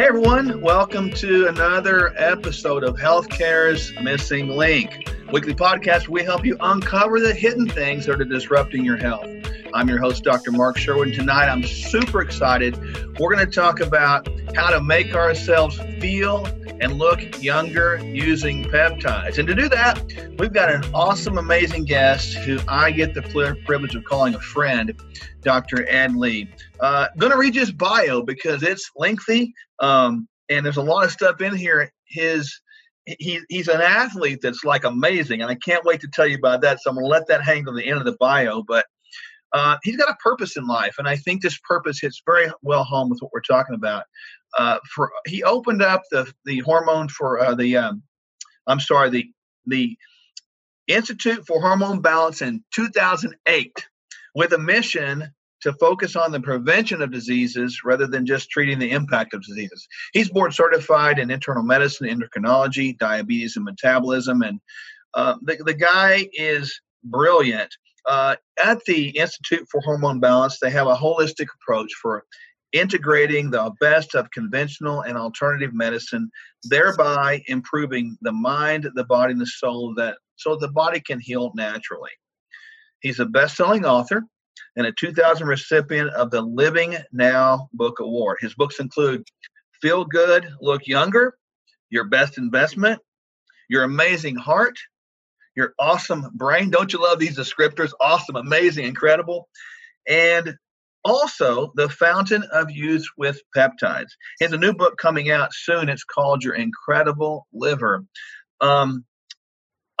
Hey everyone, welcome to another episode of Healthcare's Missing Link, weekly podcast where we help you uncover the hidden things that are disrupting your health. I'm your host, Dr. Mark Sherwin. Tonight, I'm super excited. We're going to talk about how to make ourselves feel and look younger using peptides. And to do that, we've got an awesome, amazing guest who I get the privilege of calling a friend, Dr. Ed Lee. Uh, going to read his bio because it's lengthy um, and there's a lot of stuff in here. His he, he's an athlete that's like amazing, and I can't wait to tell you about that. So I'm to let that hang to the end of the bio. But uh, he's got a purpose in life, and I think this purpose hits very well home with what we're talking about. Uh, for he opened up the the hormone for uh, the um, I'm sorry the the Institute for Hormone Balance in 2008 with a mission to focus on the prevention of diseases rather than just treating the impact of diseases. He's board certified in internal medicine, endocrinology, diabetes, and metabolism, and uh, the the guy is brilliant. Uh, at the Institute for Hormone Balance, they have a holistic approach for integrating the best of conventional and alternative medicine, thereby improving the mind, the body, and the soul that so the body can heal naturally. He's a best-selling author and a 2000 recipient of the Living Now Book Award. His books include Feel Good, Look Younger, Your Best Investment, Your Amazing Heart, your awesome brain. Don't you love these descriptors? Awesome, amazing, incredible. And also the fountain of youth with peptides. He has a new book coming out soon. It's called Your Incredible Liver. Um,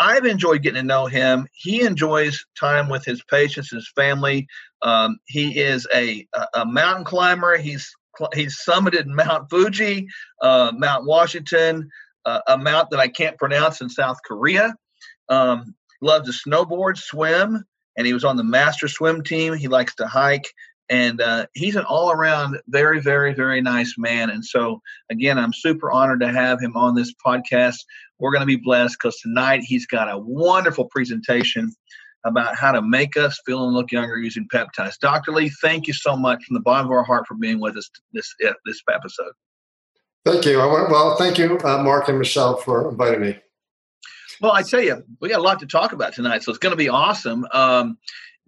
I've enjoyed getting to know him. He enjoys time with his patients, his family. Um, he is a, a, mountain climber. He's he's summited Mount Fuji, uh, Mount Washington, uh, a mount that I can't pronounce in South Korea. Um, loves to snowboard, swim, and he was on the master swim team. He likes to hike, and uh, he's an all-around very, very, very nice man. And so, again, I'm super honored to have him on this podcast. We're going to be blessed because tonight he's got a wonderful presentation about how to make us feel and look younger using peptides. Dr. Lee, thank you so much from the bottom of our heart for being with us this this episode. Thank you. Well, thank you, uh, Mark and Michelle, for inviting me. Well, I tell you, we got a lot to talk about tonight, so it's going to be awesome. Um,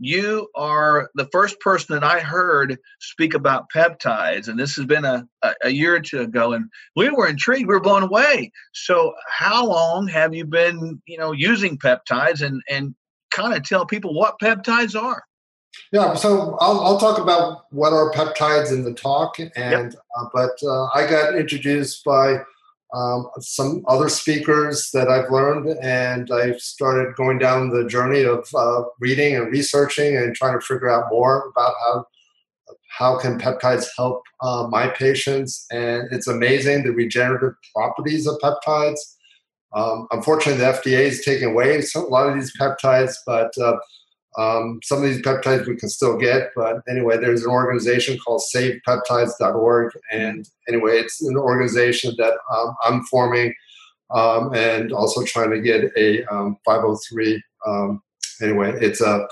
you are the first person that I heard speak about peptides, and this has been a, a, year or two ago, and we were intrigued, we were blown away. So, how long have you been, you know, using peptides, and and kind of tell people what peptides are? Yeah, so I'll, I'll talk about what are peptides in the talk, and yep. uh, but uh, I got introduced by um, some other speakers that I've learned, and I've started going down the journey of uh, reading and researching and trying to figure out more about how how can peptides help uh, my patients. And it's amazing the regenerative properties of peptides. Um, unfortunately, the FDA is taking away a lot of these peptides, but uh, um, some of these peptides we can still get, but anyway, there's an organization called SavePeptides.org, and anyway, it's an organization that um, I'm forming, um, and also trying to get a 503. Um, um, anyway, it's a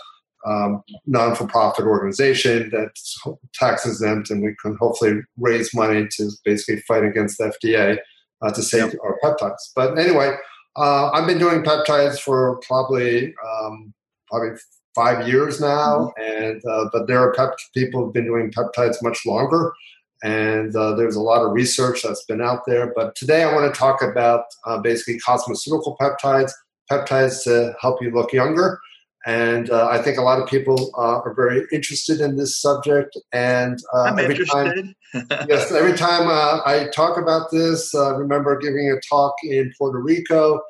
um, non-for-profit organization that's tax exempt, and we can hopefully raise money to basically fight against the FDA uh, to save yep. our peptides. But anyway, uh, I've been doing peptides for probably probably five years now, mm-hmm. and uh, but there are pep- people who've been doing peptides much longer, and uh, there's a lot of research that's been out there. But today I want to talk about uh, basically cosmeceutical peptides, peptides to help you look younger. And uh, I think a lot of people uh, are very interested in this subject. And uh, I'm every interested. time, yes, every time I talk about this, I remember giving a talk in Puerto Rico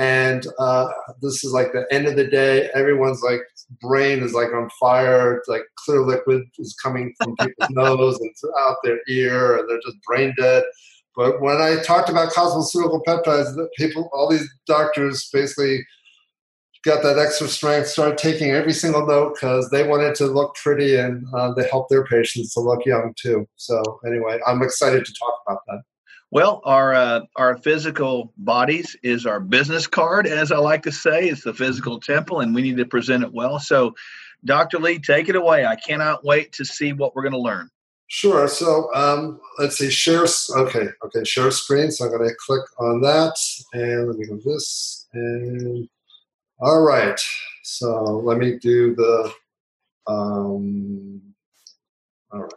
and uh, this is like the end of the day everyone's like brain is like on fire. It's like clear liquid is coming from people's nose and out their ear and they're just brain dead. But when i talked about cosmeceutical peptides that people all these doctors basically got that extra strength started taking every single note because they wanted to look pretty and uh, they help their patients to look young too. So anyway i'm excited to talk about that well, our uh, our physical bodies is our business card, as I like to say. It's the physical temple, and we need to present it well. So, Dr. Lee, take it away. I cannot wait to see what we're going to learn. Sure. So um, let's see. Share. Okay. Okay. Share screen. So I'm going to click on that, and let me go this. And all right. So let me do the. Um, all right.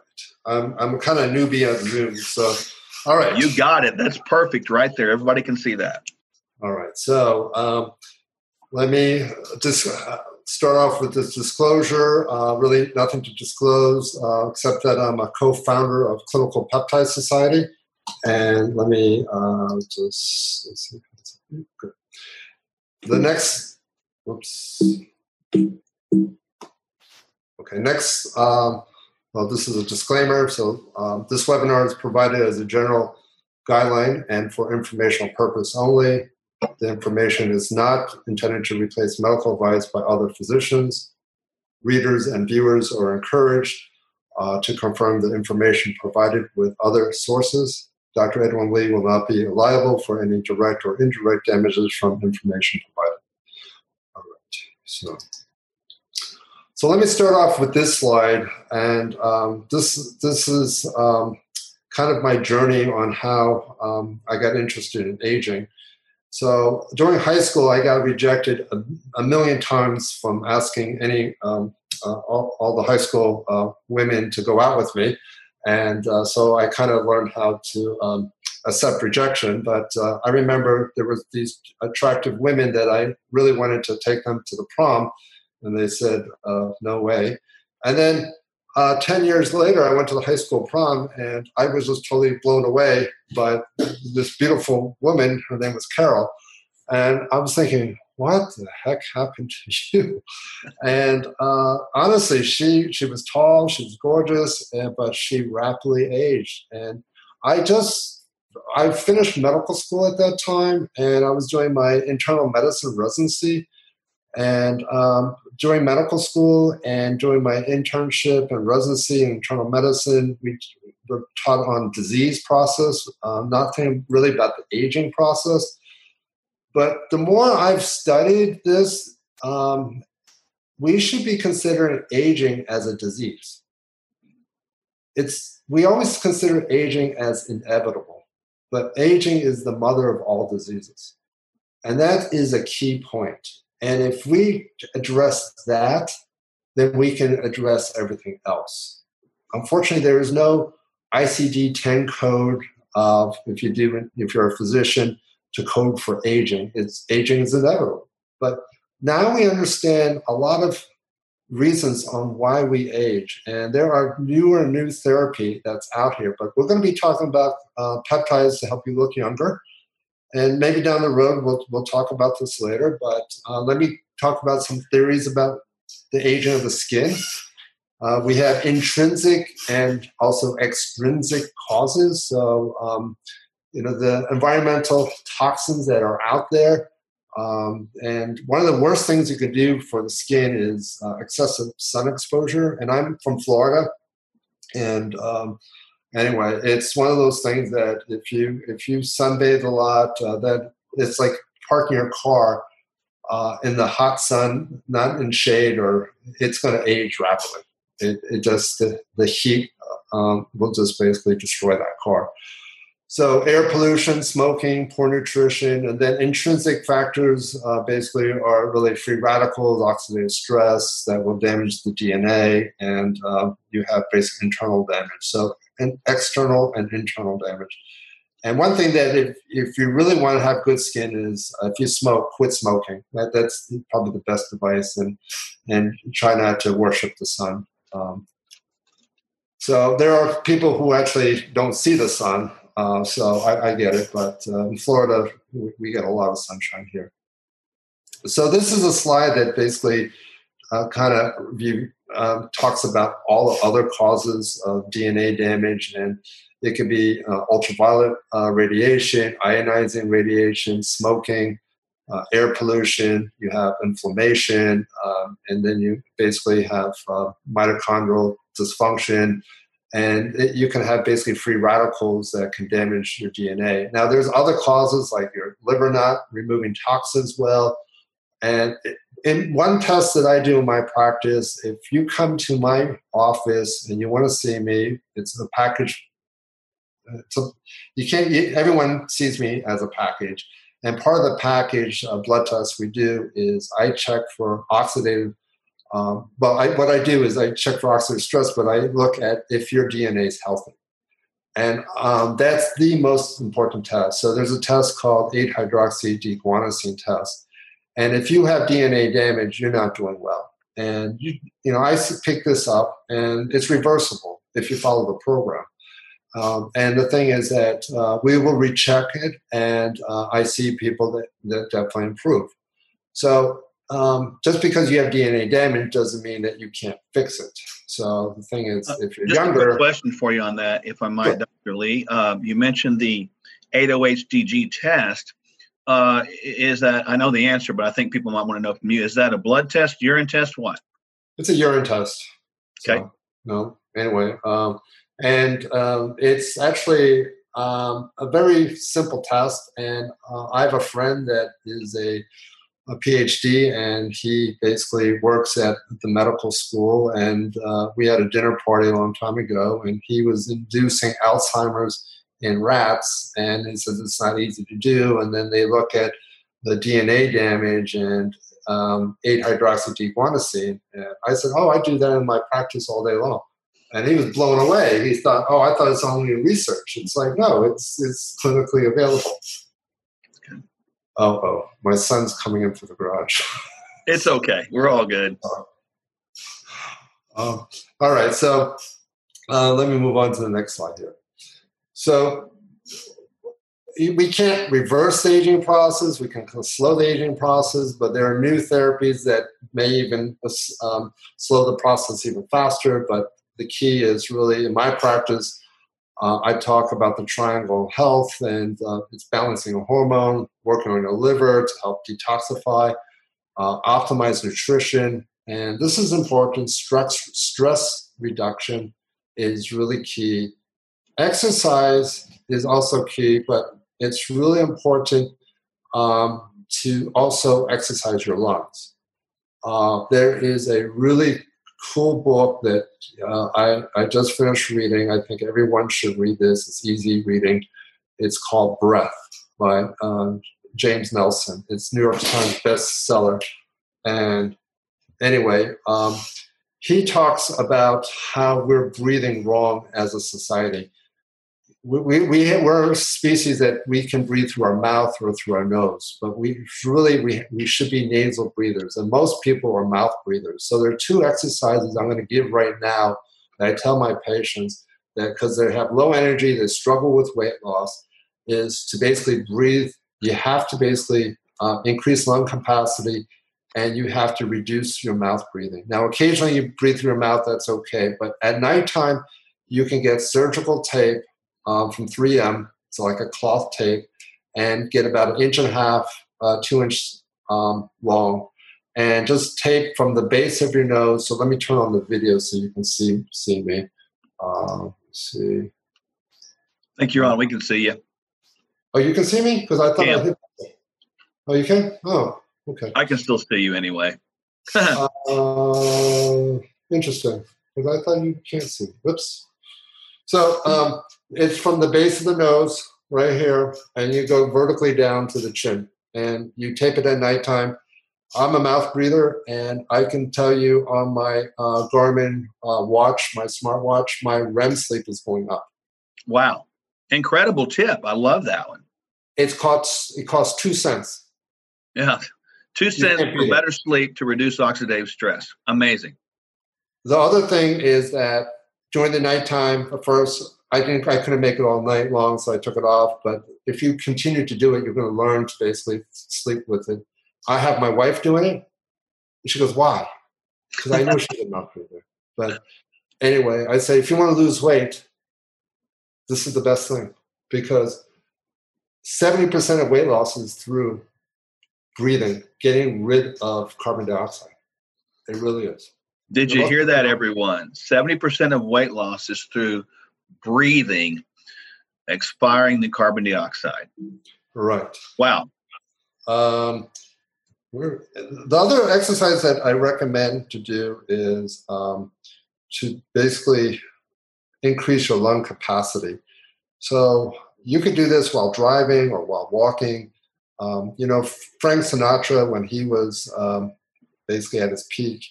I'm I'm kind of newbie on Zoom, so all right. You got it. That's perfect right there. Everybody can see that. All right. So um, let me just start off with this disclosure. Uh, really, nothing to disclose uh, except that I'm a co-founder of Clinical Peptide Society. And let me uh, just see. Good. The next, whoops. Okay, next. Um, well, this is a disclaimer. So um, this webinar is provided as a general guideline and for informational purpose only. The information is not intended to replace medical advice by other physicians. Readers and viewers are encouraged uh, to confirm the information provided with other sources. Dr. Edwin Lee will not be liable for any direct or indirect damages from information provided. All right, so. So let me start off with this slide, and um, this this is um, kind of my journey on how um, I got interested in aging. So during high school, I got rejected a, a million times from asking any um, uh, all, all, the high school uh, women to go out with me, and uh, so I kind of learned how to um, accept rejection. But uh, I remember there was these attractive women that I really wanted to take them to the prom, and they said uh, no way. And then uh, 10 years later, I went to the high school prom and I was just totally blown away by this beautiful woman. Her name was Carol. And I was thinking, what the heck happened to you? And uh, honestly, she, she was tall, she was gorgeous, and, but she rapidly aged. And I just, I finished medical school at that time and I was doing my internal medicine residency. And um, during medical school and during my internship and residency in internal medicine, we were taught on disease process, uh, nothing really about the aging process. But the more I've studied this, um, we should be considering aging as a disease. It's we always consider aging as inevitable, but aging is the mother of all diseases, and that is a key point. And if we address that, then we can address everything else. Unfortunately, there is no ICD 10 code of if you do if you're a physician to code for aging. It's aging is inevitable. But now we understand a lot of reasons on why we age. And there are newer new therapy that's out here. But we're going to be talking about uh, peptides to help you look younger and maybe down the road we'll, we'll talk about this later but uh, let me talk about some theories about the aging of the skin. Uh, we have intrinsic and also extrinsic causes. So um, you know the environmental toxins that are out there um, and one of the worst things you can do for the skin is uh, excessive sun exposure. And i'm from florida and um, anyway, it's one of those things that if you if you sunbathe a lot, uh, that it's like parking your car uh, in the hot sun, not in shade, or it's going to age rapidly. It, it just the, the heat um, will just basically destroy that car. So air pollution, smoking, poor nutrition, and then intrinsic factors uh, basically are really free radicals, oxidative stress that will damage the DNA, and uh, you have basic internal damage. So and external and internal damage. And one thing that if, if you really want to have good skin is uh, if you smoke, quit smoking. That, that's probably the best advice, and and try not to worship the sun. Um, so there are people who actually don't see the sun. Uh, so I, I, get it, but uh, in Florida we, we, get a lot of sunshine here. So this is a slide that basically uh, kind of um, talks about all the other causes of DNA damage, and it could be uh, ultraviolet uh, radiation, ionizing radiation, smoking, uh, air pollution. You have inflammation, um, and then you basically have uh, mitochondrial dysfunction. And it, you can have basically free radicals that can damage your DNA. Now, there's other causes like your liver not removing toxins well, and in one test that I do in my practice, if you come to my office and you want to see me, it's a package. So you can't. Everyone sees me as a package, and part of the package of blood tests we do is I check for oxidative. Um, well, I, what I do is I check for oxidative stress, but I look at if your DNA is healthy. And um, that's the most important test. So there's a test called 8 hydroxy D-guanosine test. And if you have DNA damage, you're not doing well. And you, you know, I pick this up, and it's reversible if you follow the program. Um, and the thing is that uh, we will recheck it, and uh, I see people that, that definitely improve. So um, just because you have DNA damage doesn't mean that you can't fix it. So the thing is, uh, if you're just younger, a question for you on that, if I might, sure. Dr. Lee. Um, you mentioned the 8-OHDG test. Uh, is that I know the answer, but I think people might want to know from you. Is that a blood test, urine test, what? It's a urine test. Okay. So, no. Anyway, um, and um, it's actually um, a very simple test. And uh, I have a friend that is a a PhD, and he basically works at the medical school. And uh, we had a dinner party a long time ago, and he was inducing Alzheimer's in rats, and he says it's not easy to do. And then they look at the DNA damage and um, 8-hydroxy-D-guanosine. And I said, "Oh, I do that in my practice all day long." And he was blown away. He thought, "Oh, I thought it's only research." It's like, no, it's it's clinically available oh, oh, my son's coming in for the garage. it's okay. We're all good. Um, all right. So uh, let me move on to the next slide here. So we can't reverse the aging process. We can slow the aging process, but there are new therapies that may even um, slow the process even faster. But the key is really, in my practice, uh, I talk about the triangle health and uh, it's balancing a hormone, working on your liver to help detoxify, uh, optimize nutrition. And this is important. Stress, stress reduction is really key. Exercise is also key, but it's really important um, to also exercise your lungs. Uh, there is a really cool book that uh, I, I just finished reading. I think everyone should read this. It's easy reading. It's called Breath by um, James Nestor. It's New York Times bestseller. And anyway, um, he talks about how we're breathing wrong as a society we, we, we're a species that we can breathe through our mouth or through our nose, but we really, we, we should be nasal breathers. And most people are mouth breathers. So there are two exercises I'm going to give right now that I tell my patients that because they have low energy, they struggle with weight loss, is to basically breathe. You have to basically uh, increase lung capacity and you have to reduce your mouth breathing. Now, occasionally you breathe through your mouth, that's okay, but at nighttime, you can get surgical tape um, from 3M. It's like a cloth tape, and get about an inch and a half, uh, two inch um, long, and just tape from the base of your nose. So let me turn on the video so you can see see me. Uh, see. I think you're on. We can see you. Oh, you can see me because I thought I hit. Oh, you can. Oh, okay. I can still see you anyway. uh, interesting, because I thought you can't see. Whoops. So um, it's from the base of the nose right here, and you go vertically down to the chin, and you tape it at nighttime. I'm a mouth breather, and I can tell you on my uh, Garmin uh, watch, my smartwatch, my REM sleep is going up. Wow, incredible tip! I love that one. It's costs it costs two cents. Yeah, two cents for better sleep to reduce oxidative stress. Amazing. The other thing is that during the nighttime, first, I didn't, I couldn't make it all night long, so I took it off. But if you continue to do it, you're going to learn to basically sleep with it. I have my wife doing it. She goes, "Why?" Because I know she's a mouth breather. But anyway, I say if you want to lose weight, this is the best thing because seventy percent of weight loss is through breathing, getting rid of carbon dioxide. It really is. Did you hear that, everyone? 70% of weight loss is through breathing, expiring the carbon dioxide. Right. Wow. Um, the other exercise that I recommend to do is um, to basically increase your lung capacity. So you could do this while driving or while walking. Um, you know, Frank Sinatra, when he was um, basically at his peak,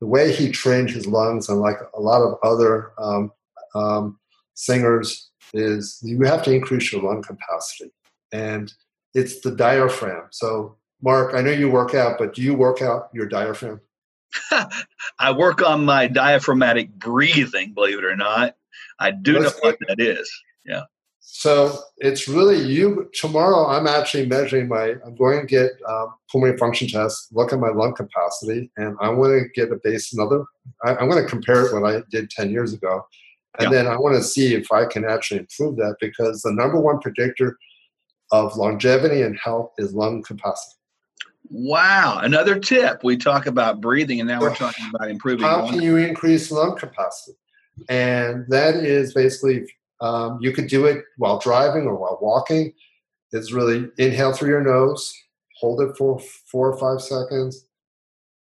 the way he trained his lungs, unlike a lot of other um, um, singers, is you have to increase your lung capacity. And it's the diaphragm. So, Mark, I know you work out, but do you work out your diaphragm? I work on my diaphragmatic breathing, believe it or not. I do Let's know what that is. Yeah. So it's really you. Tomorrow, I'm actually measuring my. I'm going to get um, pulmonary function test, look at my lung capacity, and I want to get a base another. I, am going to compare it what I did 10 years ago, and then I want to see if I can actually improve that because the number one predictor of longevity and health is lung capacity. Wow, another tip. We talk about breathing, and now we're talking about improving. How can you increase lung capacity? And that is basically um, you could do it while driving or while walking. It's really inhale through your nose, hold it for four or five seconds.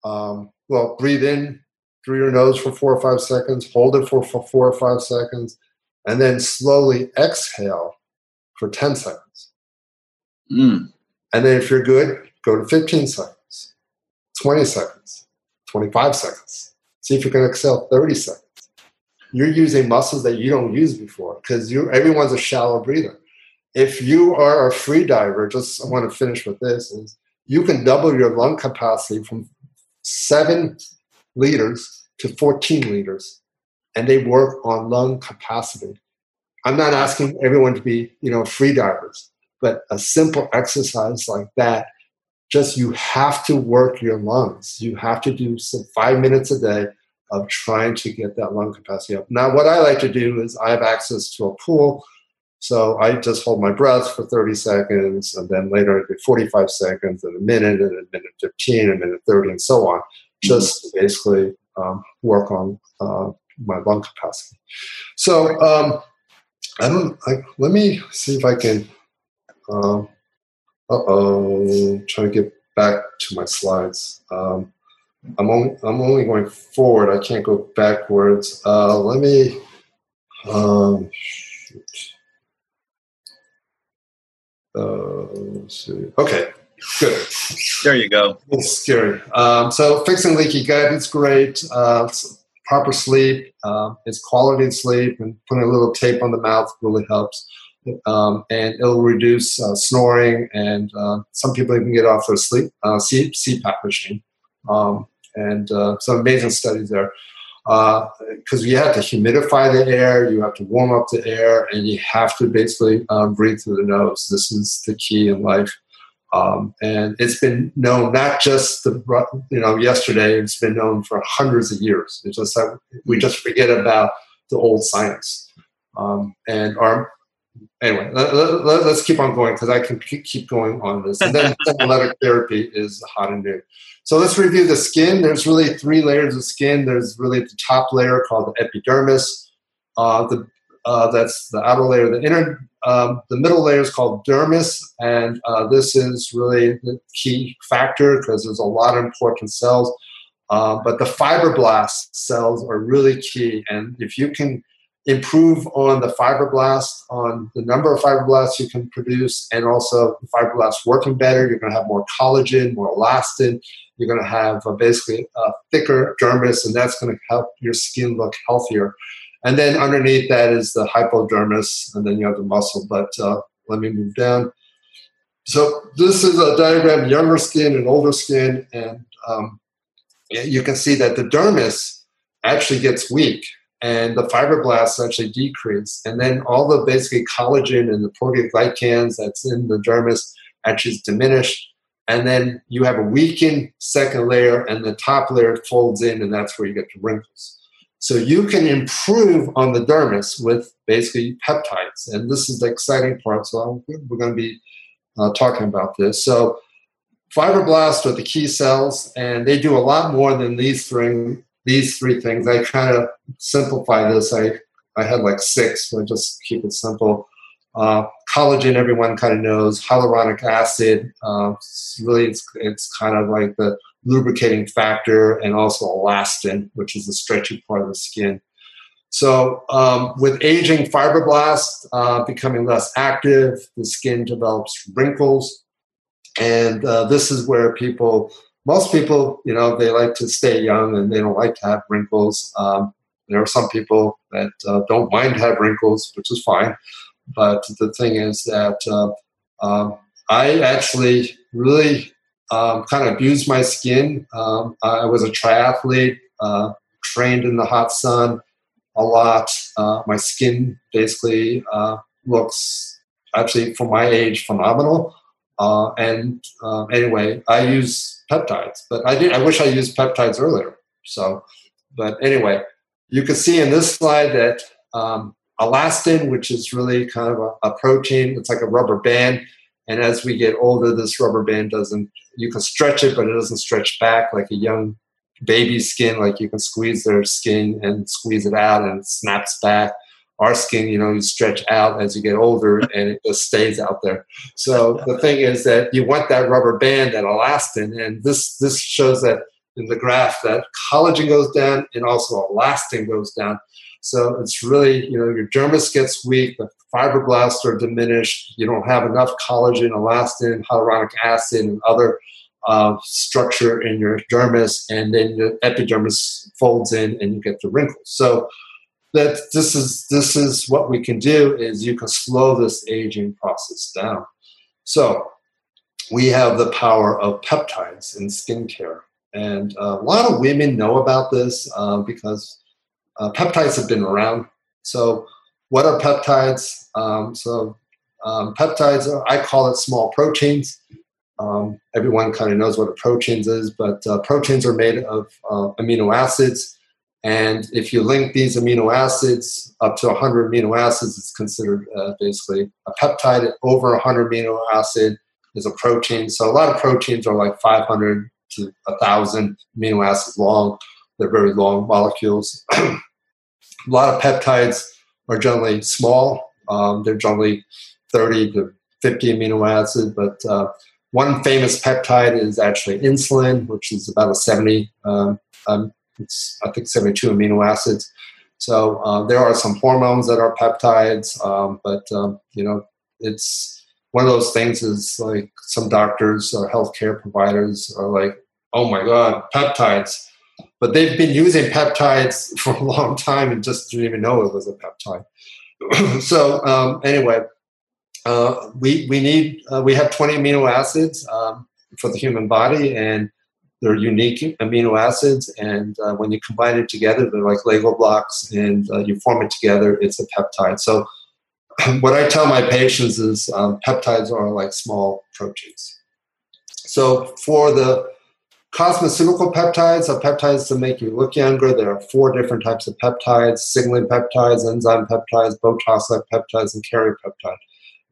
Um, well, breathe in through your nose for four or five seconds, hold it for, for four or five seconds, and then slowly exhale for 10 seconds. Mm. And then if you're good, go to 15 seconds, 20 seconds, 25 seconds. See if you can exhale 30 seconds you're using muscles that you don't use before because you everyone's a shallow breather. If you are a free diver, just I want to finish with this is you can double your lung capacity from seven liters to 14 liters, and they work on lung capacity. I'm not asking everyone to be, you know, free divers, but a simple exercise like that, just you have to work your lungs. You have to do some five minutes a day of trying to get that lung capacity up. Now, what I like to do is I have access to a pool. So I just hold my breath for 30 seconds, and then later I do 45 seconds, and a minute, and a minute 15, a minute 30, and so on, just basically um, work on uh, my lung capacity. So um, I don't. I, let me see if I can. Uh oh, trying to get back to my slides. Um, I'm only I'm only going forward. I can't go backwards. Uh, let me. Um, uh, see. Okay, good. There you go. It's scary. Um, so fixing leaky gut is great. Uh, proper sleep, uh, it's quality sleep, and putting a little tape on the mouth really helps. Um, and it'll reduce uh, snoring, and uh, some people even get off their sleep uh, CPAP machine. Um, and uh, some amazing studies there. Because uh, you have to humidify the air, you have to warm up the air, and you have to basically um, breathe through the nose. This is the key in life. Um, and it's been known not just the you know yesterday. It's been known for hundreds of years. It's just that we just forget about the old science. Um, and our anyway, let, us let, keep on going because I can keep going on this. And then senolytic therapy is hot and new. So let's review the skin. There's really three layers of skin. There's really the top layer called the epidermis. Uh, the uh, that's the outer layer. The inner, um, the middle layer is called dermis, and uh, this is really the key factor because there's a lot of important cells. Uh, but the fibroblast cells are really key, and if you can improve on the fibroblast, on the number of fibroblasts you can produce, and also fibroblasts working better. You're going to have more collagen, more elastin. You're going to have uh, basically a thicker dermis, and that's going to help your skin look healthier. And then underneath that is the hypodermis, and then you have the muscle. But uh, let me move down. So this is a diagram: younger skin and older skin, and um, you can see that the dermis actually gets weak and the fibroblasts actually decrease. And then all the basically collagen and the proteoglycans that's in the dermis actually is diminished. And then you have a weakened second layer, and the top layer folds in, and that's where you get the wrinkles. So you can improve on the dermis with basically peptides. And this is the exciting part. So we're going to be uh, talking about this. So fibroblasts are the key cells, and they do a lot more than these three these three things. I kind of simplify this. I I had like six, so I just keep it simple. Uh, collagen, everyone kind of knows. Hyaluronic acid, uh, really, it's, it's kind of like the lubricating factor, and also elastin, which is the stretchy part of the skin. So, um, with aging, fibroblasts uh, becoming less active, the skin develops wrinkles. And uh, this is where people, most people, you know, they like to stay young and they don't like to have wrinkles. Um, there are some people that uh, don't mind have wrinkles, which is fine. But the thing is that uh, um, I actually really um, kind of abused my skin. Um, I was a triathlete, uh, trained in the hot sun a lot. Uh, my skin basically uh, looks actually for my age phenomenal. Uh, and uh, anyway, I use peptides, but I did. I wish I used peptides earlier. So, but anyway, you can see in this slide that um, elastin, which is really kind of a, a, protein, it's like a rubber band. And as we get older, this rubber band doesn't. You can stretch it, but it doesn't stretch back like a young baby skin. Like you can squeeze their skin and squeeze it out, and it snaps back our skin, you know, you stretch out as you get older and it just stays out there. So the thing is that you want that rubber band, that elastin, and this this shows that in the graph that collagen goes down and also elastin goes down. So it's really, you know, your dermis gets weak, the fibroblasts are diminished, you don't have enough collagen, elastin, hyaluronic acid, and other uh, structure in your dermis, and then the epidermis folds in and you get the wrinkles. So that this is this is what we can do is you can slow this aging process down. So we have the power of peptides in skincare, and uh, a lot of women know about this uh, because uh, peptides have been around. So what are peptides? Um, so um, peptides, are, I call it small proteins. Um, everyone kind of knows what a protein is, but uh, proteins are made of amino acids and if you link these amino acids up to 100 amino acids, it's considered uh, basically a peptide. Over 100 amino acid is a protein. So a lot of proteins are like 500 to 1,000 amino acids long. They're very long molecules. a lot of peptides are generally small. Um, they're generally 30 to 50 amino acids, but uh, one famous peptide is actually insulin, which is about a 70 um, um, it's I think 72 amino acids. So uh, there are some hormones that are peptides, um, but um, you know it's one of those things. Is like some doctors or healthcare providers are like, oh my god, peptides. But they've been using peptides for a long time and just didn't even know it was a peptide. so um, anyway, uh, we we need uh, we have 20 amino acids um, for the human body, and they're unique amino acids, and uh, when you combine it together, they're like Lego blocks, and uh, you form it together, it's a peptide. So, what I tell my patients is um, peptides are like small proteins. So, for the cosmeceutical peptides, are peptides to make you look younger. There are four different types of peptides signaling peptides, enzyme peptides, Botox like peptides, and carrier peptide.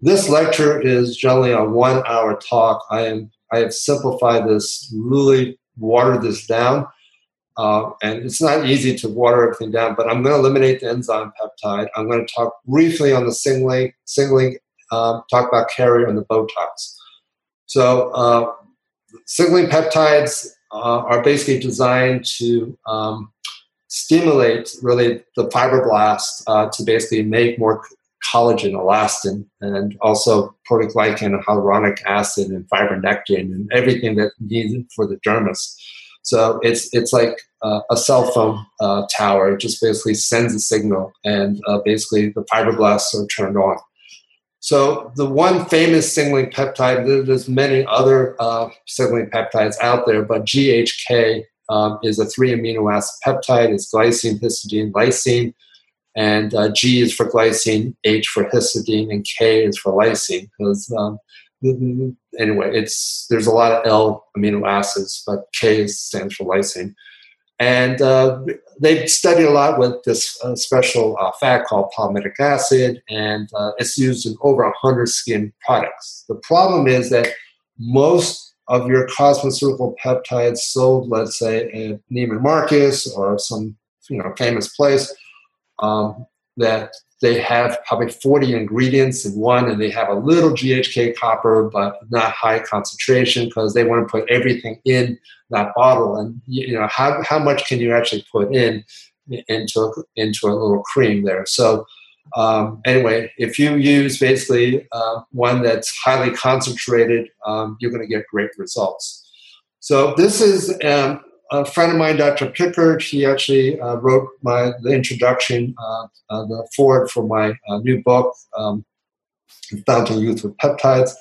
This lecture is generally a one hour talk. I am I have simplified this really watered this down. Uh, and it's not easy to water everything down, but I'm going to eliminate the enzyme peptide. I'm going to talk briefly on the signaling, signaling uh, talk about carrier and the Botox. So, uh, signaling peptides uh, are basically designed to um, stimulate really the fibroblast uh, to basically make more collagen, elastin, and also proteoglycan and hyaluronic acid and fibronectin and everything that needed for the dermis. So it's it's like uh, a cell phone uh, tower. It just basically sends a signal, and uh, basically the fibroblasts are turned on. So the one famous signaling peptide, there's many other uh, signaling peptides out there, but GHK um, is a three amino acid peptide. It's glycine, histidine, lysine and uh, G is for glycine, H for histidine, and K is for lysine. Because um, anyway, it's there's a lot of L amino acids, but K stands for lysine. And uh, they've studied a lot with this uh, special uh, fat called palmitic acid, and it's used in over 100 skin products. The problem is that most of your cosmeceutical peptides sold, let's say, at Neiman Marcus or some you know famous place, um, that they have probably 40 ingredients in one and they have a little GHK copper, but not high concentration because they want to put everything in that bottle. And you know, how, how much can you actually put in into, into a little cream there? So um, anyway, if you use basically uh, one that's highly concentrated, um, you're going to get great results. So this is um, a friend of mine, Dr. Pickart, he actually uh, wrote my the introduction, uh, uh, the foreword for my uh, new book, um, Fountain Youth with Peptides.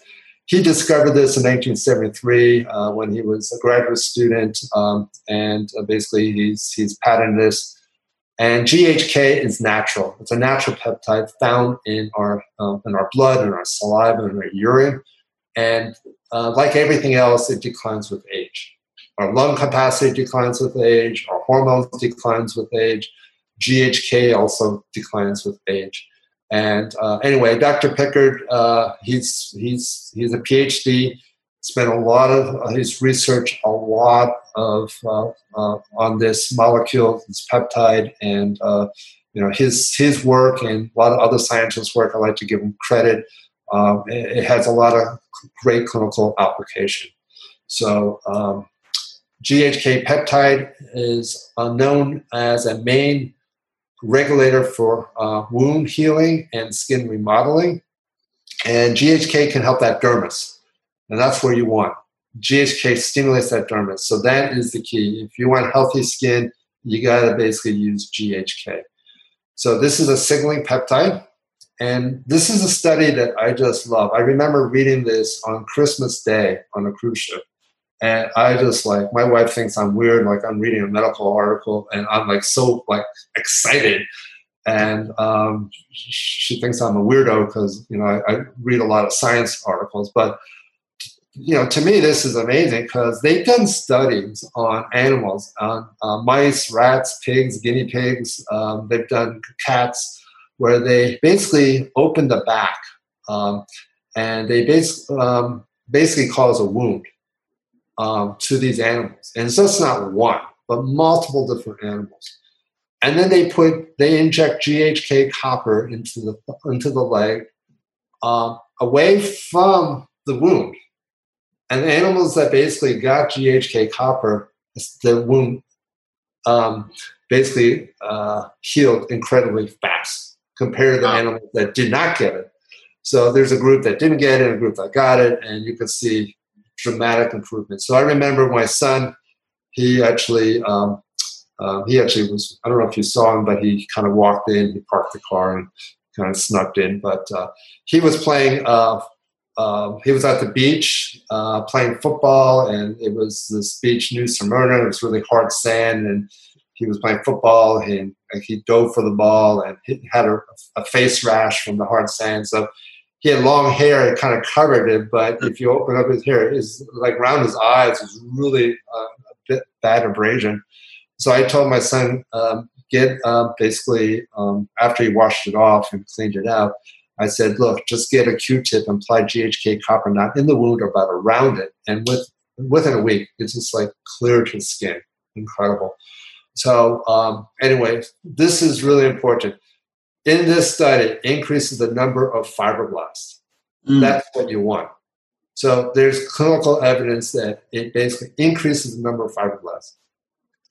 He discovered this in 1973 uh, when he was a graduate student, um, and uh, basically he's he's patented this. And GHK is natural. It's a natural peptide found in our in our blood, in our saliva, in our urine, and like everything else, it declines with age. Our lung capacity declines with age. Our hormones declines with age. GHK also declines with age. And uh, anyway, Dr. Pickart, uh, he's he's he's a PhD. Spent a lot of his research, a lot of uh, uh on this molecule, this peptide, and uh, you know his his work and a lot of other scientists' work. I like to give him credit. Um, it, it, has a lot of great clinical application. So um, GHK peptide is known as a main regulator for uh, wound healing and skin remodeling. And GHK can help that dermis. And that's where you want. GHK stimulates that dermis. So that is the key. If you want healthy skin, you got to basically use GHK. So this is a signaling peptide. And this is a study that I just love. I remember reading this on Christmas Day on a cruise ship. And I just like my wife thinks I'm weird, like I'm reading a medical article, and I'm like so like excited, and um, she thinks I'm a weirdo because you know I, I, read a lot of science articles. But you know, to me, this is amazing because they've done studies on animals, on uh, mice, rats, pigs, guinea pigs. Um, they've done cats, where they basically open the back, um, and they basically um, basically cause a wound um, to these animals. And so it's not one, but multiple different animals. And then they put they inject GHK copper into the into the leg, um, away from the wound. And animals that basically got GHK copper, the wound um, basically uh, healed incredibly fast compared to the animals that did not get it. So there's a group that didn't get it, a group that got it, and you can see dramatic improvement. So I remember my son, he actually, um, uh, he actually was, I don't know if you saw him, but he kind of walked in, he parked the car and kind of snuck in. But uh, he was playing, uh, uh, he was at the beach uh, playing football, and it was this beach, New Smyrna. It was really hard sand, and he was playing football, and, he dove for the ball, and had a, a face rash from the hard sand. So he had long hair, it kind of covered it, but if you open up his hair, his like around his eyes was really uh, a bit bad abrasion. So I told my son, um, get uh, basically um, after he washed it off and cleaned it out. I said, look, just get a Q-tip and apply GHK copper not in the wound or but around it, and with within a week, it's just like cleared his skin. Incredible. So um, anyway, this is really important in this study increases the number of fibroblasts. Mm. That's what you want. So there's clinical evidence that it basically increases the number of fibroblasts.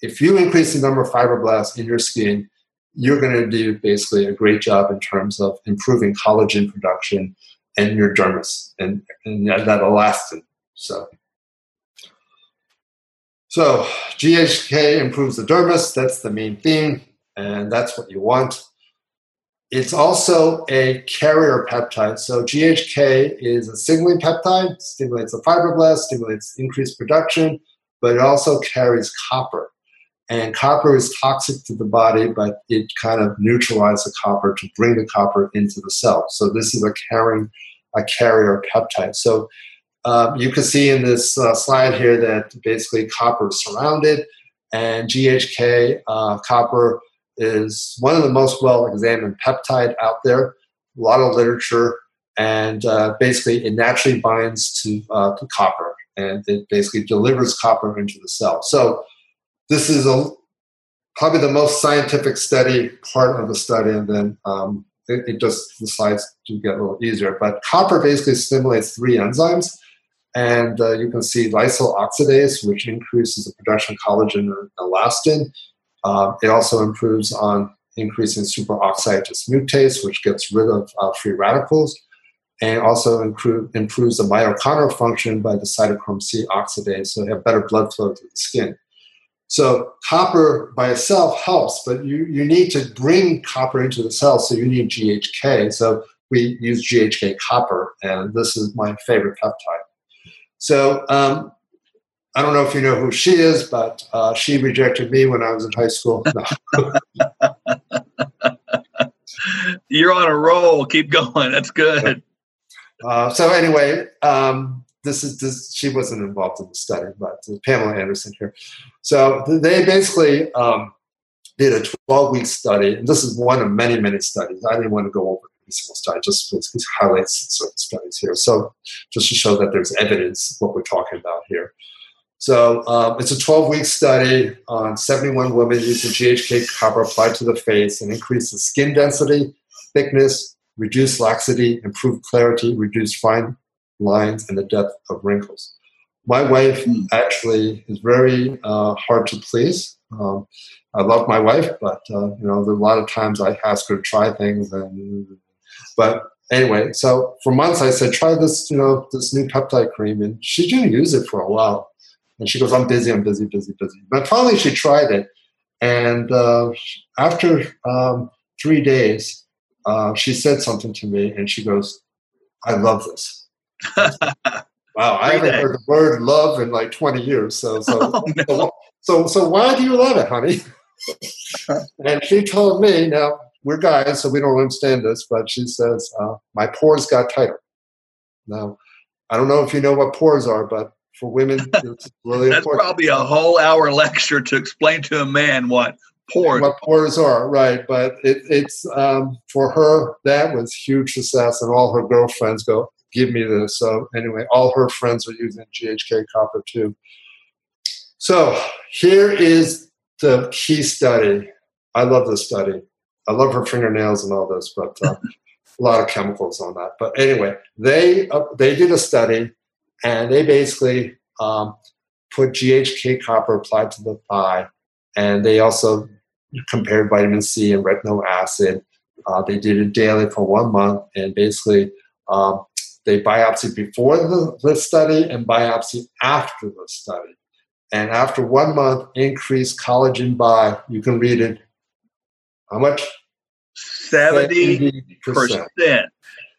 If you increase the number of fibroblasts in your skin, you're going to do basically a great job in terms of improving collagen production and your dermis and, and that elastin. So, so GHK improves the dermis. That's the main theme, and that's what you want. It's also a carrier peptide. So GHK is a signaling peptide, stimulates the fibroblast, stimulates increased production, but it also carries copper. And copper is toxic to the body, but it kind of neutralizes the copper to bring the copper into the cell. So this is a carrying, a carrier peptide. So um, you can see in this uh, slide here that basically copper is surrounded, and GHK uh, copper is one of the most well examined peptide out there, a lot of literature, and uh, basically it naturally binds to, uh, to copper and it basically delivers copper into the cell. So this is a, probably the most scientific study part of the study, and then um, it, it just decides to get a little easier. But copper basically stimulates three enzymes. And uh, you can see lysyl oxidase, which increases the production of collagen and elastin. Uh, it also improves on increasing superoxide dismutase, which gets rid of uh, free radicals, and also improve, improves the mitochondrial function by the cytochrome C oxidase, so you have better blood flow to the skin. So copper by itself helps, but you, you need to bring copper into the cell, so you need GHK. So we use GHK copper, and this is my favorite peptide. So um, I don't know if you know who she is, but uh, she rejected me when I was in high school. No. You're on a roll. Keep going. That's good. Uh, so anyway, um, this is this. She wasn't involved in the study, but uh, Pamela Anderson here. So they basically um, did a 12 week study, and this is one of many many studies. I didn't want to go over every single study, just highlights certain studies here. So just to show that there's evidence what we're talking about here. So um, it's a 12 week study on 71 women using GHK copper applied to the face and increased the skin density, thickness, reduced laxity, improved clarity, reduced fine lines, and the depth of wrinkles. My wife actually is very uh, hard to please. Um, I love my wife, but uh, you know, a lot of times I ask her to try things, and but anyway, so for months I said, try this, you know, this new peptide cream, and she didn't use it for a while. And she goes, I'm busy, I'm busy, busy, busy. But finally, she tried it. And uh, after um, three days, uh, she said something to me and she goes, I love this. wow, I haven't heard the word love in like 20 years. So, so, oh, no. so, so, so, why do you love it, honey? and she told me, now we're guys, so we don't understand this, but she says, uh, my pores got tighter. Now, I don't know if you know what pores are, but for women. It's really That's important. probably a whole hour lecture to explain to a man what pores what pores are, right? But it, it's um, for her that was huge success, and all her girlfriends go give me this. So anyway, all her friends are using GHK copper too. So here is the key study. I love this study. I love her fingernails and all this, but uh, a lot of chemicals on that. But anyway, they uh, they did a study and they basically um, put GHK copper applied to the thigh, and they also compared vitamin C and retinoic acid. Uh, they did it daily for one month, and basically um, they biopsy before the, the study and biopsy after the study. And after one month, increased collagen by, you can read it, how much? 70%. 70%.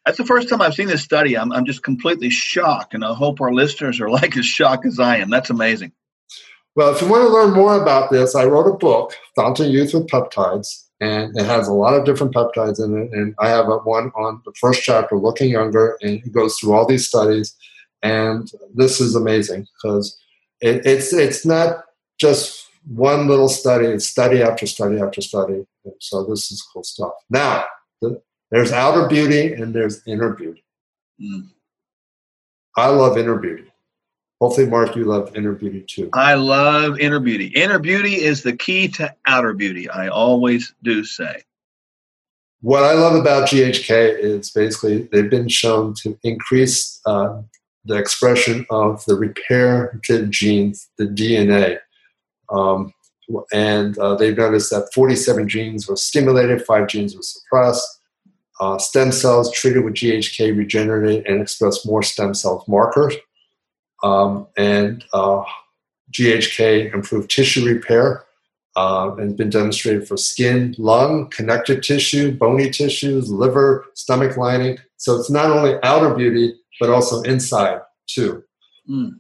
That's the first time I've seen this study. I'm, I'm just completely shocked, and I hope our listeners are like as shocked as I am. That's amazing. Well, if you want to learn more about this, I wrote a book, Fountain Youth with Peptides, and it has a lot of different peptides in it. And I have one on the first chapter, Looking Younger, and it goes through all these studies. And this is amazing because it, it's it's not just one little study; it's study after study after study. So this is cool stuff. Now, the, there's outer beauty and there's inner beauty. Mm. I love inner beauty. Hopefully, Mark, you love inner beauty too. I love inner beauty. Inner beauty is the key to outer beauty. I always do say. What I love about GHK is basically they've been shown to increase uh, the expression of the reparative genes, the DNA. Um, and uh, they've noticed that 47 genes were stimulated, five genes were suppressed. Uh, stem cells treated with GHK regenerate and express more stem cell markers. Um, and uh, GHK improved tissue repair uh, and been demonstrated for skin, lung, connective tissue, bony tissues, liver, stomach lining. So it's not only outer beauty, but also inside too. Mm.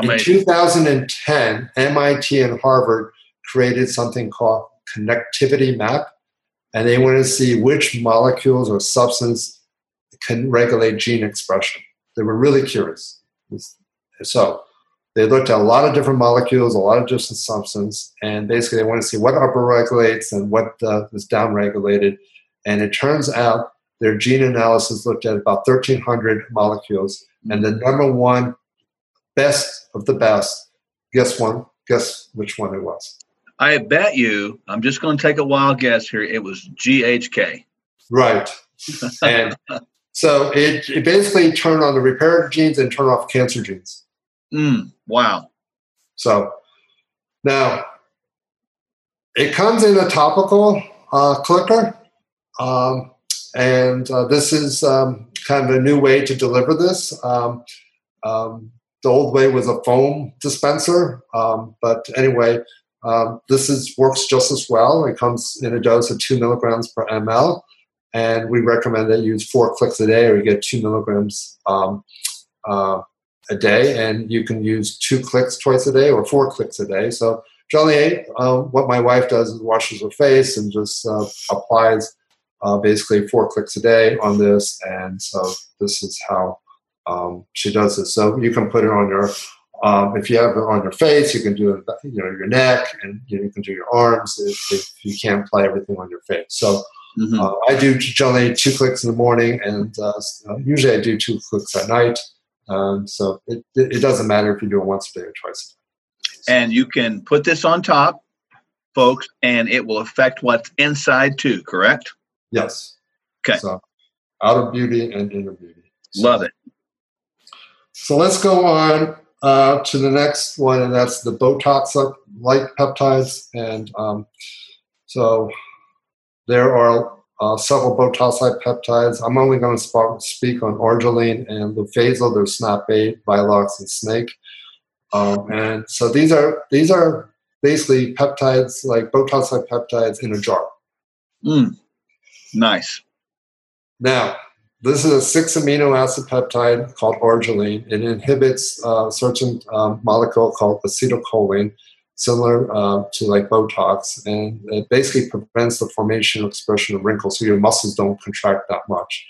In 2010, MIT and Harvard created something called Connectivity Map and they want to see which molecules or substance can regulate gene expression. They were really curious. So they looked at a lot of different molecules, a lot of different substances, and basically they want to see what upregulates and what uh, is downregulated. And it turns out their gene analysis looked at about 1,300 molecules, and the number one best of the best, guess one, guess which one it was. I bet you, I'm just going to take a wild guess here, it was GHK. Right. and so it, it basically turned on the repair genes and turned off cancer genes. Mm, wow. So now it comes in a topical uh, clicker. Um, and uh, this is um, kind of a new way to deliver this. Um, um the old way was a foam dispenser, um, but anyway, um, this is works just as well. It comes in a dose of two milligrams per ml, and we recommend that you use four clicks a day, or you get two milligrams um, uh, a day, and you can use two clicks twice a day or four clicks a day. So generally, uh, what my wife does is washes her face and just uh, applies uh, basically four clicks a day on this, and so this is how um, she does this. So you can put it on your um, if you have it on your face, you can do it, you know, your neck, and you, know, you can do your arms if, if, you can't apply everything on your face. So mm-hmm. uh, I do generally two clicks in the morning, and uh, usually I do two clicks at night. Um, so it, it doesn't matter if you do it once a day or twice a day. And you can put this on top, folks, and it will affect what's inside too. Correct? Yes. Okay. So outer beauty and inner beauty. So, Love it. So let's go on uh, to the next one, and that's the Botox-like peptides. And um, so there are uh, several Botox-like peptides. I'm only going to speak on Argireline and Leuphasyl. There's Snap8, Vialox, and Snake. Um, and so these are these are basically peptides like Botox-like peptides in a jar. Mm. Nice. Now, this is a six amino acid peptide called Argireline. It inhibits uh, a certain um, molecule called acetylcholine, similar uh, to like Botox, and it basically prevents the formation or expression of wrinkles so your muscles don't contract that much.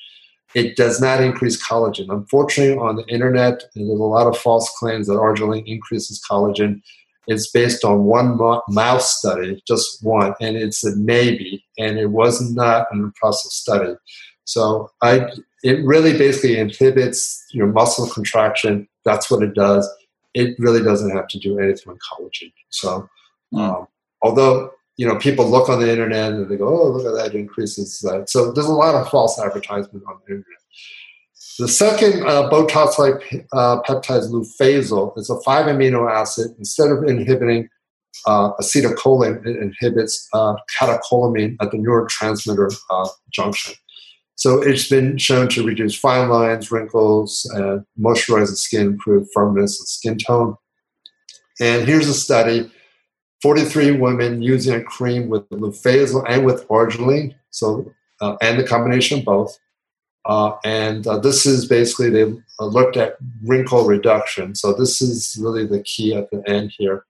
It does not increase collagen. Unfortunately, on the internet, there's a lot of false claims that Argireline increases collagen. It's based on one mouse study, just one, and it's a maybe, and it was not an impressive study. So I, it really basically inhibits your muscle contraction. That's what it does. It really doesn't have to do anything with collagen. So, hmm. um, although you know people look on the internet and they go, "Oh, look at that it increases that." So there's a lot of false advertisement on the internet. The second uh, Botox-like uh, peptide Leuphasyl is a five amino acid. Instead of inhibiting uh, acetylcholine, it inhibits uh, catecholamine at the neurotransmitter uh, junction. So it's been shown to reduce fine lines, wrinkles, uh, moisturize the skin, improve firmness and skin tone. And here's a study 43 women using a cream with Leuphasyl and with Argireline, so, uh, and the combination of both. Uh, and uh, this is basically, they uh, looked at wrinkle reduction. So this is really the key at the end here.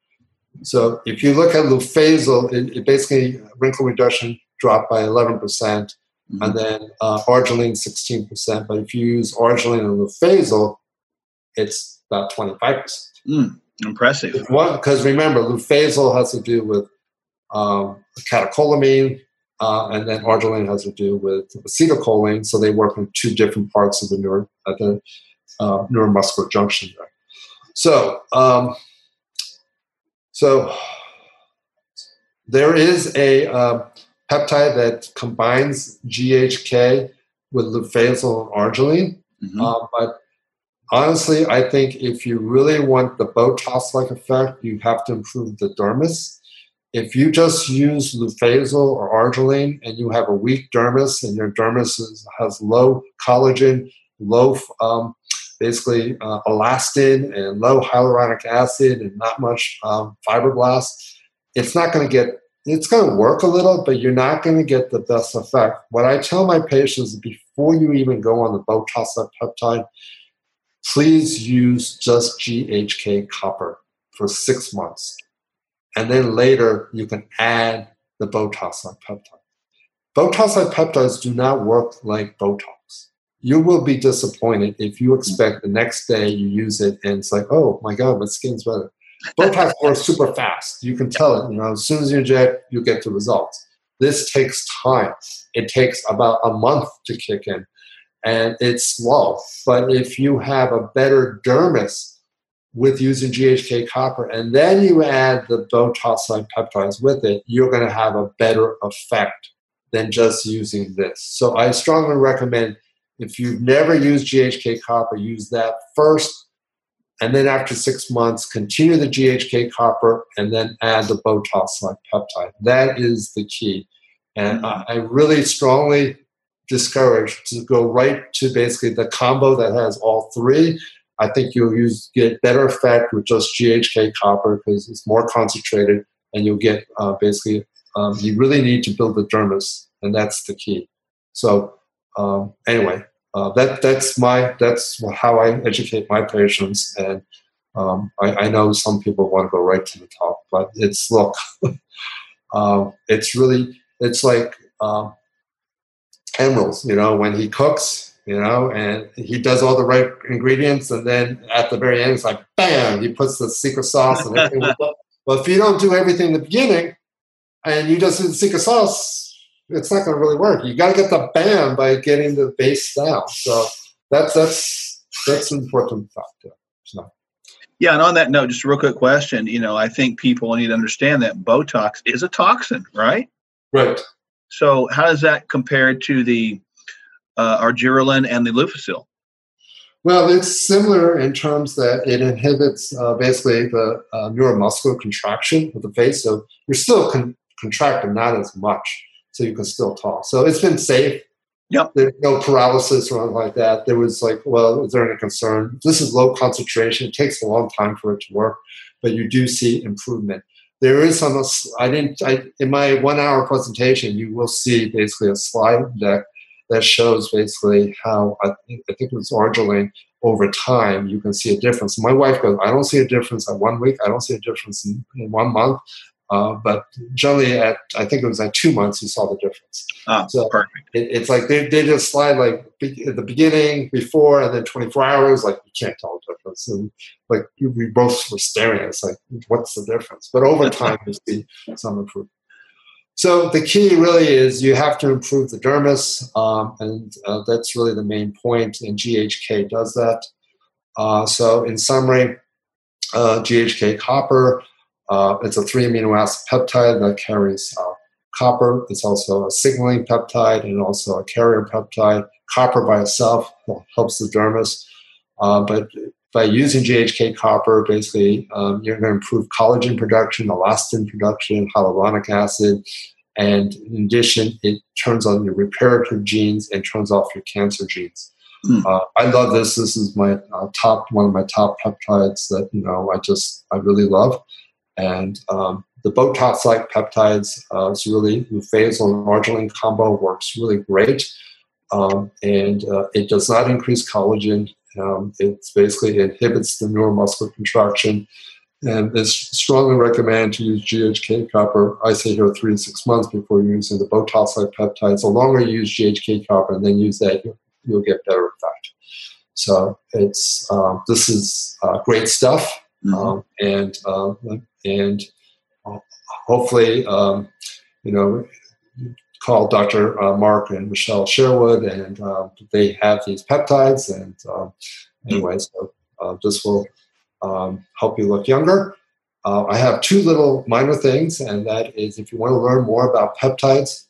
So if you look at Leuphasyl, it, it basically, wrinkle reduction dropped by 11%. Mm-hmm. And then uh, Argireline, 16%. But if you use Argireline and Leuphasyl, it's about 25%. Mm, impressive. Because remember, Leuphasyl has to do with um, catecholamine, uh, and then Argireline has to do with acetylcholine. So they work on two different parts of the, neuro, at the uh, neuromuscular junction there. So, um, so there is a uh, peptide that combines GHK with Leuphasyl and Argireline. Mm-hmm. Uh, but honestly, I think if you really want the Botox-like effect, you have to improve the dermis. If you just use Leuphasyl or Argireline and you have a weak dermis and your dermis is, has low collagen, low um, basically uh, elastin and low hyaluronic acid and not much um, fibroblast, it's not going to get it's going to work a little, but you're not going to get the best effect. What I tell my patients before you even go on the Botox peptide, please use just GHK copper for six months. And then later you can add the Botox peptide. Botox peptides do not work like Botox. You will be disappointed if you expect the next day you use it and it's like, oh my God, my skin's better. Botox works super fast. You can tell it. You know, as soon as you inject, you get the results. This takes time. It takes about a month to kick in, and it's slow. But if you have a better dermis with using GHK copper, and then you add the Botox like peptides with it, you're going to have a better effect than just using this. So I strongly recommend if you've never used GHK copper, use that first. And then after six months, continue the GHK copper and then add the Botox like peptide. That is the key. And I really strongly discourage to go right to basically the combo that has all three. I think you'll use get better effect with just GHK copper because it's more concentrated, and you'll get uh, basically um, you really need to build the dermis, and that's the key. So um, anyway, uh, that that's my that's how I educate my patients, and um, I, I, know some people want to go right to the top, but it's look, uh, it's really it's like um, Emeril's. You know, when he cooks, you know, and he does all the right ingredients, and then at the very end, it's like bam, he puts the secret sauce and everything. but if you don't do everything in the beginning, and you just do the secret sauce, it's not going to really work. You got to get the bam by getting the base down. So that's that's that's an important factor. So. Yeah, and on that note, just a real quick question. You know, I think people need to understand that Botox is a toxin, right? Right. So how does that compare to the uh, and the Leuphasyl? Well, it's similar in terms that it inhibits uh, basically the uh, neuromuscular contraction of the face. So you're still con- contracting, not as much so you can still talk. So it's been safe. Yep. There's no paralysis or anything like that. There was like, well, is there any concern? This is low concentration. It takes a long time for it to work, but you do see improvement. There is some, I didn't, I, in my one hour presentation, you will see basically a slide deck that shows basically how, I think, I think it was Argireline, over time, you can see a difference. My wife goes, I don't see a difference at one week. I don't see a difference in, in one month. Uh, but generally, at I think it was at two months, you saw the difference. Ah, so perfect. It, it's like they, they just slide like at the beginning, before, and then 24 hours. Like you can't tell the difference, and like we both were staring at us, like what's the difference? But over time, you see some improvement. So the key really is you have to improve the dermis, um, and uh, that's really the main point. And GHK does that. Uh, so in summary, uh, GHK copper uh, it's a three amino acid peptide that carries uh, copper. It's also a signaling peptide and also a carrier peptide. Copper by itself helps the dermis, uh, but by using GHK copper, basically um, you're going to improve collagen production, elastin production, hyaluronic acid, and in addition, it turns on your reparative genes and turns off your cancer genes. Mm. Uh, I love this. This is my uh, top one of my top peptides that you know I just I really love. And um, the Botox-like peptides uh, is really and Argireline combo works really great. Um, and uh, it does not increase collagen. Um, it's basically inhibits the neuromuscular contraction. And it's strongly recommend to use GHK copper. I say here three to six months before using the Botox-like peptides. The longer you use GHK copper and then use that, you'll, you'll get better effect. So it's um, this is uh, great stuff. Mm-hmm. Um, and uh, and uh, hopefully, um, you know, call Dr. Uh, Mark and Michelle Sherwood, and uh, they have these peptides. And um, anyway, so uh, this will um, help you look younger. Uh, I have two little minor things, and that is if you want to learn more about peptides,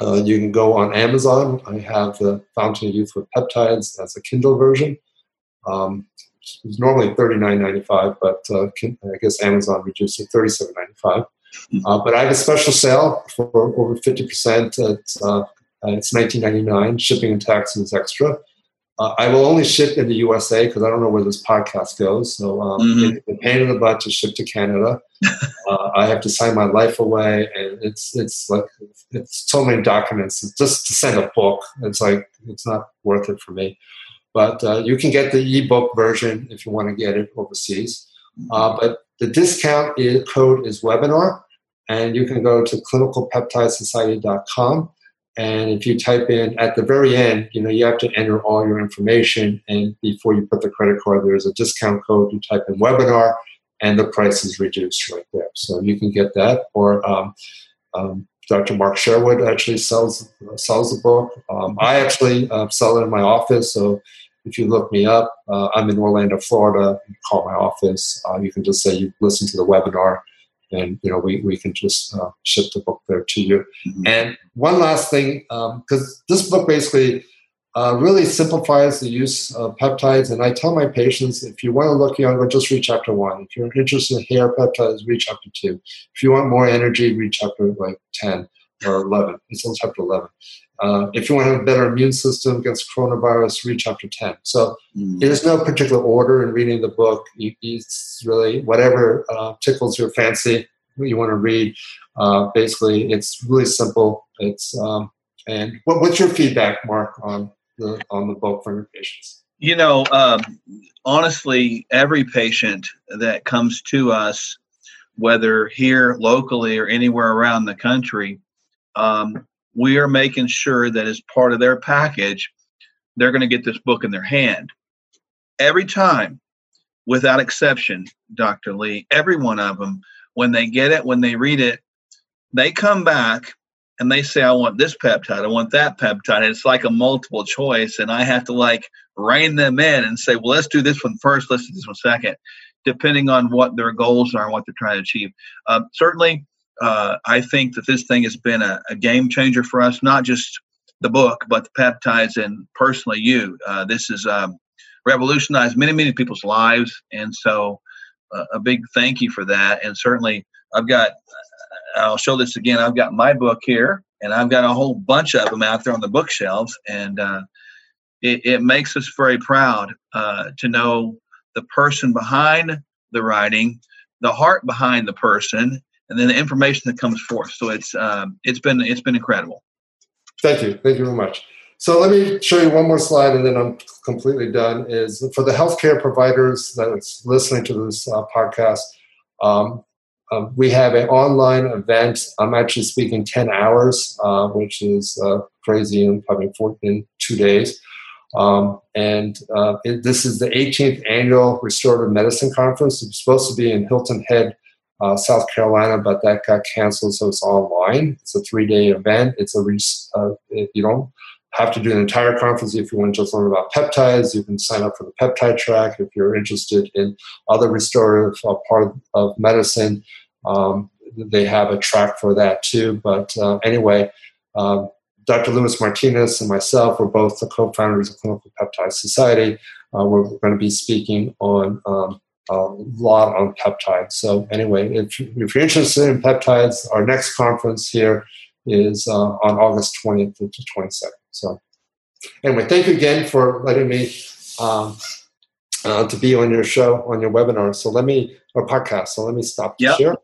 uh, you can go on Amazon. I have the Fountain of Youth with Peptides as a Kindle version. Um, it's normally thirty nine ninety five, but uh, I guess Amazon reduced it thirty seven ninety five. Hmm. Uh, but I have a special sale for over fifty percent. It's uh, it's nineteen ninety nine. Shipping and taxes extra. Uh, I will only ship in the USA because I don't know where this podcast goes. So um, mm-hmm. it's a pain in the butt to ship to Canada. uh, I have to sign my life away, and it's it's like it's so many documents. Just to send a book, it's like it's not worth it for me. But uh, you can get the ebook version if you want to get it overseas. Uh, but the discount is, code is webinar, and you can go to clinicalpeptidesociety.com. And if you type in at the very end, you know, you have to enter all your information. And before you put the credit card, there's a discount code. You type in webinar, and the price is reduced right there. So you can get that. Or um, um, Dr. Mark Sherwood actually sells uh, sells the book. Um, I actually uh, sell it in my office. So if you look me up, uh, I'm in Orlando, Florida. You call my office. Uh, you can just say you listen to the webinar, and you know we, we can just uh, ship the book there to you. Mm-hmm. And one last thing, because um, this book basically uh, really simplifies the use of peptides. And I tell my patients, if you want to look younger, just read chapter one. If you're interested in hair peptides, read chapter two. If you want more energy, read chapter like ten or eleven. It's on chapter eleven. Uh, if you want to have a better immune system against coronavirus, read chapter 10. So mm. there's no particular order in reading the book. It's really whatever uh, tickles your fancy, you want to read. Uh, basically, it's really simple. It's um, and what, what's your feedback, Mark, on the on the book for your patients? You know, um, honestly, every patient that comes to us, whether here locally or anywhere around the country, um, we are making sure that as part of their package, they're going to get this book in their hand. Every time, without exception, Dr. Lee, every one of them, when they get it, when they read it, they come back and they say, I want this peptide, I want that peptide. It's like a multiple choice, and I have to like rein them in and say, well, let's do this one first, let's do this one second, depending on what their goals are and what they're trying to achieve. Uh, certainly, uh, I think that this thing has been a, a, game changer for us, not just the book, but the peptides and personally you. Uh, this has um, revolutionized many, many people's lives. And so uh, a big thank you for that. And certainly, I've got, I'll show this again. I've got my book here, and I've got a whole bunch of them out there on the bookshelves. And uh, it, it, makes us very proud uh, to know the person behind the writing, the heart behind the person, and then the information that comes forth. So it's um, it's been it's been incredible. Thank you, thank you very much. So let me show you one more slide, and then I'm completely done. Is for the healthcare providers that's listening to this uh, podcast. Um, um, we have an online event. I'm actually speaking 10 hours, uh, which is uh, crazy and probably four, in two days. Um, and uh, it, this is the 18th annual Restorative Medicine Conference. It's supposed to be in Hilton Head, uh, South Carolina, but that got canceled, so it's online. It's a three-day event. It's a uh, you don't have to do an entire conference if you want to just learn about peptides. You can sign up for the peptide track if you're interested in other restorative uh, part of medicine. Um, they have a track for that too. But uh, anyway, um, Dr. Luis Martinez and myself were both the co-founders of Clinical Peptide Society. Uh, we're going to be speaking on um, a lot on peptides. So anyway, if, if you're interested in peptides, our next conference here is uh, on August 20th to 22nd. So anyway, thank you again for letting me um, uh, to be on your show, on your webinar. So let me, or podcast. So let me stop yep. share.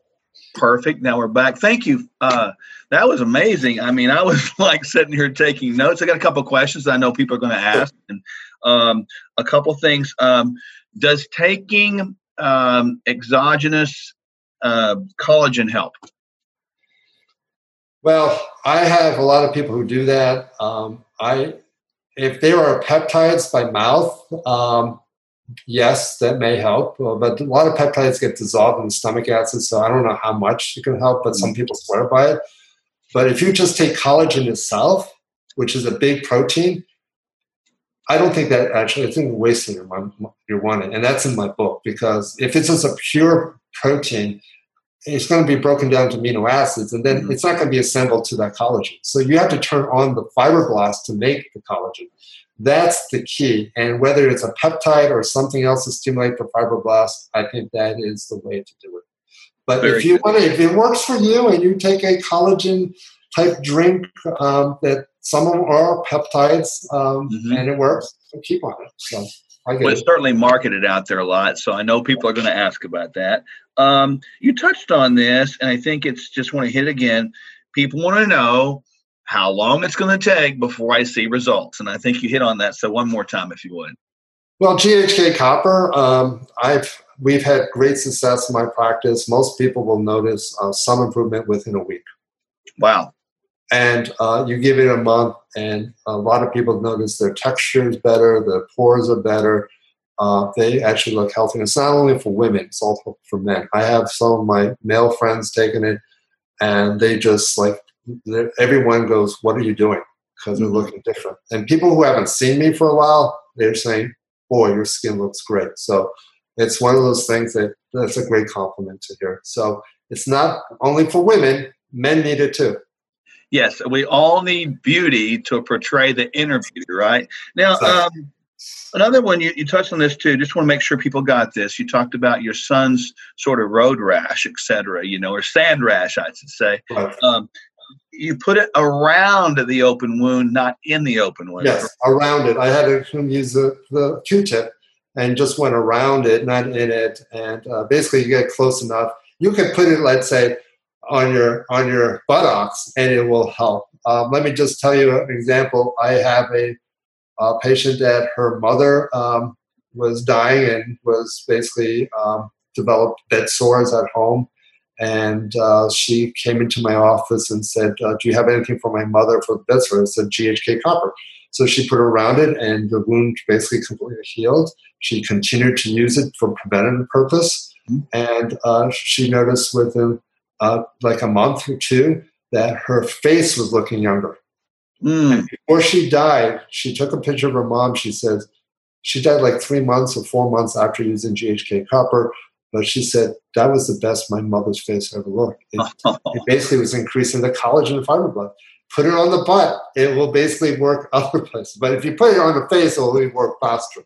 Perfect. Now we're back. Thank you. Uh, that was amazing. I mean, I was like sitting here taking notes. I got a couple questions I know people are going to ask, and um, a couple things. Um, does taking um, exogenous uh, collagen help? Well, I have a lot of people who do that. Um, I, if they are peptides by mouth, um, yes, that may help. But a lot of peptides get dissolved in the stomach acid, so I don't know how much it can help. But some people swear by it. But if you just take collagen itself, which is a big protein, I don't think that actually, I think wasting your, your money. And that's in my book because if it's just a pure protein, it's going to be broken down to amino acids and then mm-hmm. it's not going to be assembled to that collagen. So you have to turn on the fibroblast to make the collagen. That's the key. And whether it's a peptide or something else to stimulate the fibroblast, I think that is the way to do it. But Very if you good. want to, if it works for you and you take a collagen type drink um, that some of them are peptides, um, mm-hmm. and it works. So keep on it. So well, it's certainly marketed out there a lot, so I know people are going to ask about that. Um, you touched on this, and I think it's just want to hit again. People want to know how long it's going to take before I see results, and I think you hit on that. So one more time, if you would. Well, GHK copper, um, I've we've had great success in my practice. Most people will notice uh, some improvement within a week. Wow and uh, you give it a month, and a lot of people notice their texture is better, their pores are better. Uh, they actually look healthy. it's not only for women; it's also for men. I have some of my male friends taking it, and they just like everyone goes, "What are you doing?" Because they're mm-hmm. looking different. And people who haven't seen me for a while, they're saying, "Boy, your skin looks great." So it's one of those things that that's a great compliment to hear. So it's not only for women, men need it too. Yes, we all need beauty to portray the inner beauty, right? Now, um, another one, you, you touched on this too. Just want to make sure people got this. You talked about your son's sort of road rash, et cetera, you know, or sand rash, I should say. Right. Um, you put it around the open wound, not in the open wound. Yes, around it. I had to use the, the Q-tip and just went around it, not in it. And uh, basically, you get close enough. You can put it, let's say, on your on your buttocks, and it will help. Um, let me just tell you an example. I have a, a patient that her mother um, was dying and was basically um, developed bed sores at home and uh, she came into my office and said, uh, "Do you have anything for my mother for the bed sore?" I said, "GHK copper." So she put it around it, and the wound basically completely healed. She continued to use it for preventative purpose, mm-hmm. and uh, she noticed within uh, like a month or two that her face was looking younger. Mm. before she died, she took a picture of her mom. She says she died like three months or four months after using GHK copper. But she said that was the best my mother's face ever looked. It, it basically was increasing the collagen and fibroblast. Put it on the butt, it will basically work other places. But if you put it on the face, it will work faster.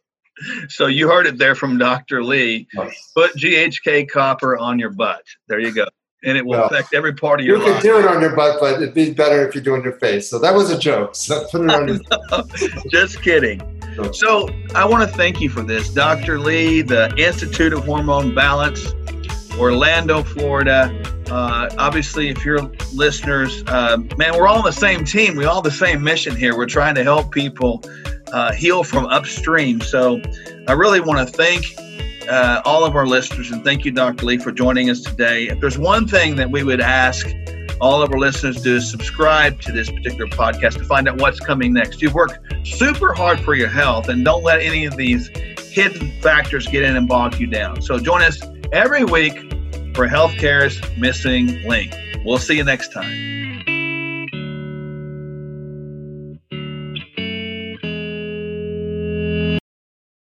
So you heard it there from Dr. Lee. Put GHK copper on your butt. There you go. And it will well, affect every part of your you life. You can do it on your butt, but it'd be better if you do it on your face. So that was a joke. So put it on your Just kidding. So I want to thank you for this, Dr. Lee, the Institute of Hormone Balance, Orlando, Florida. Uh, obviously, if you're listeners, uh, man, we're all on the same team. We all the same mission here. We're trying to help people uh, heal from upstream. So I really want to thank uh, all of our listeners and thank you, Dr. Lee, for joining us today. If there's one thing that we would ask all of our listeners do is subscribe to this particular podcast to find out what's coming next. You've worked super hard for your health, and don't let any of these hidden factors get in and bog you down. So join us every week for Healthcare's Missing Link. We'll see you next time.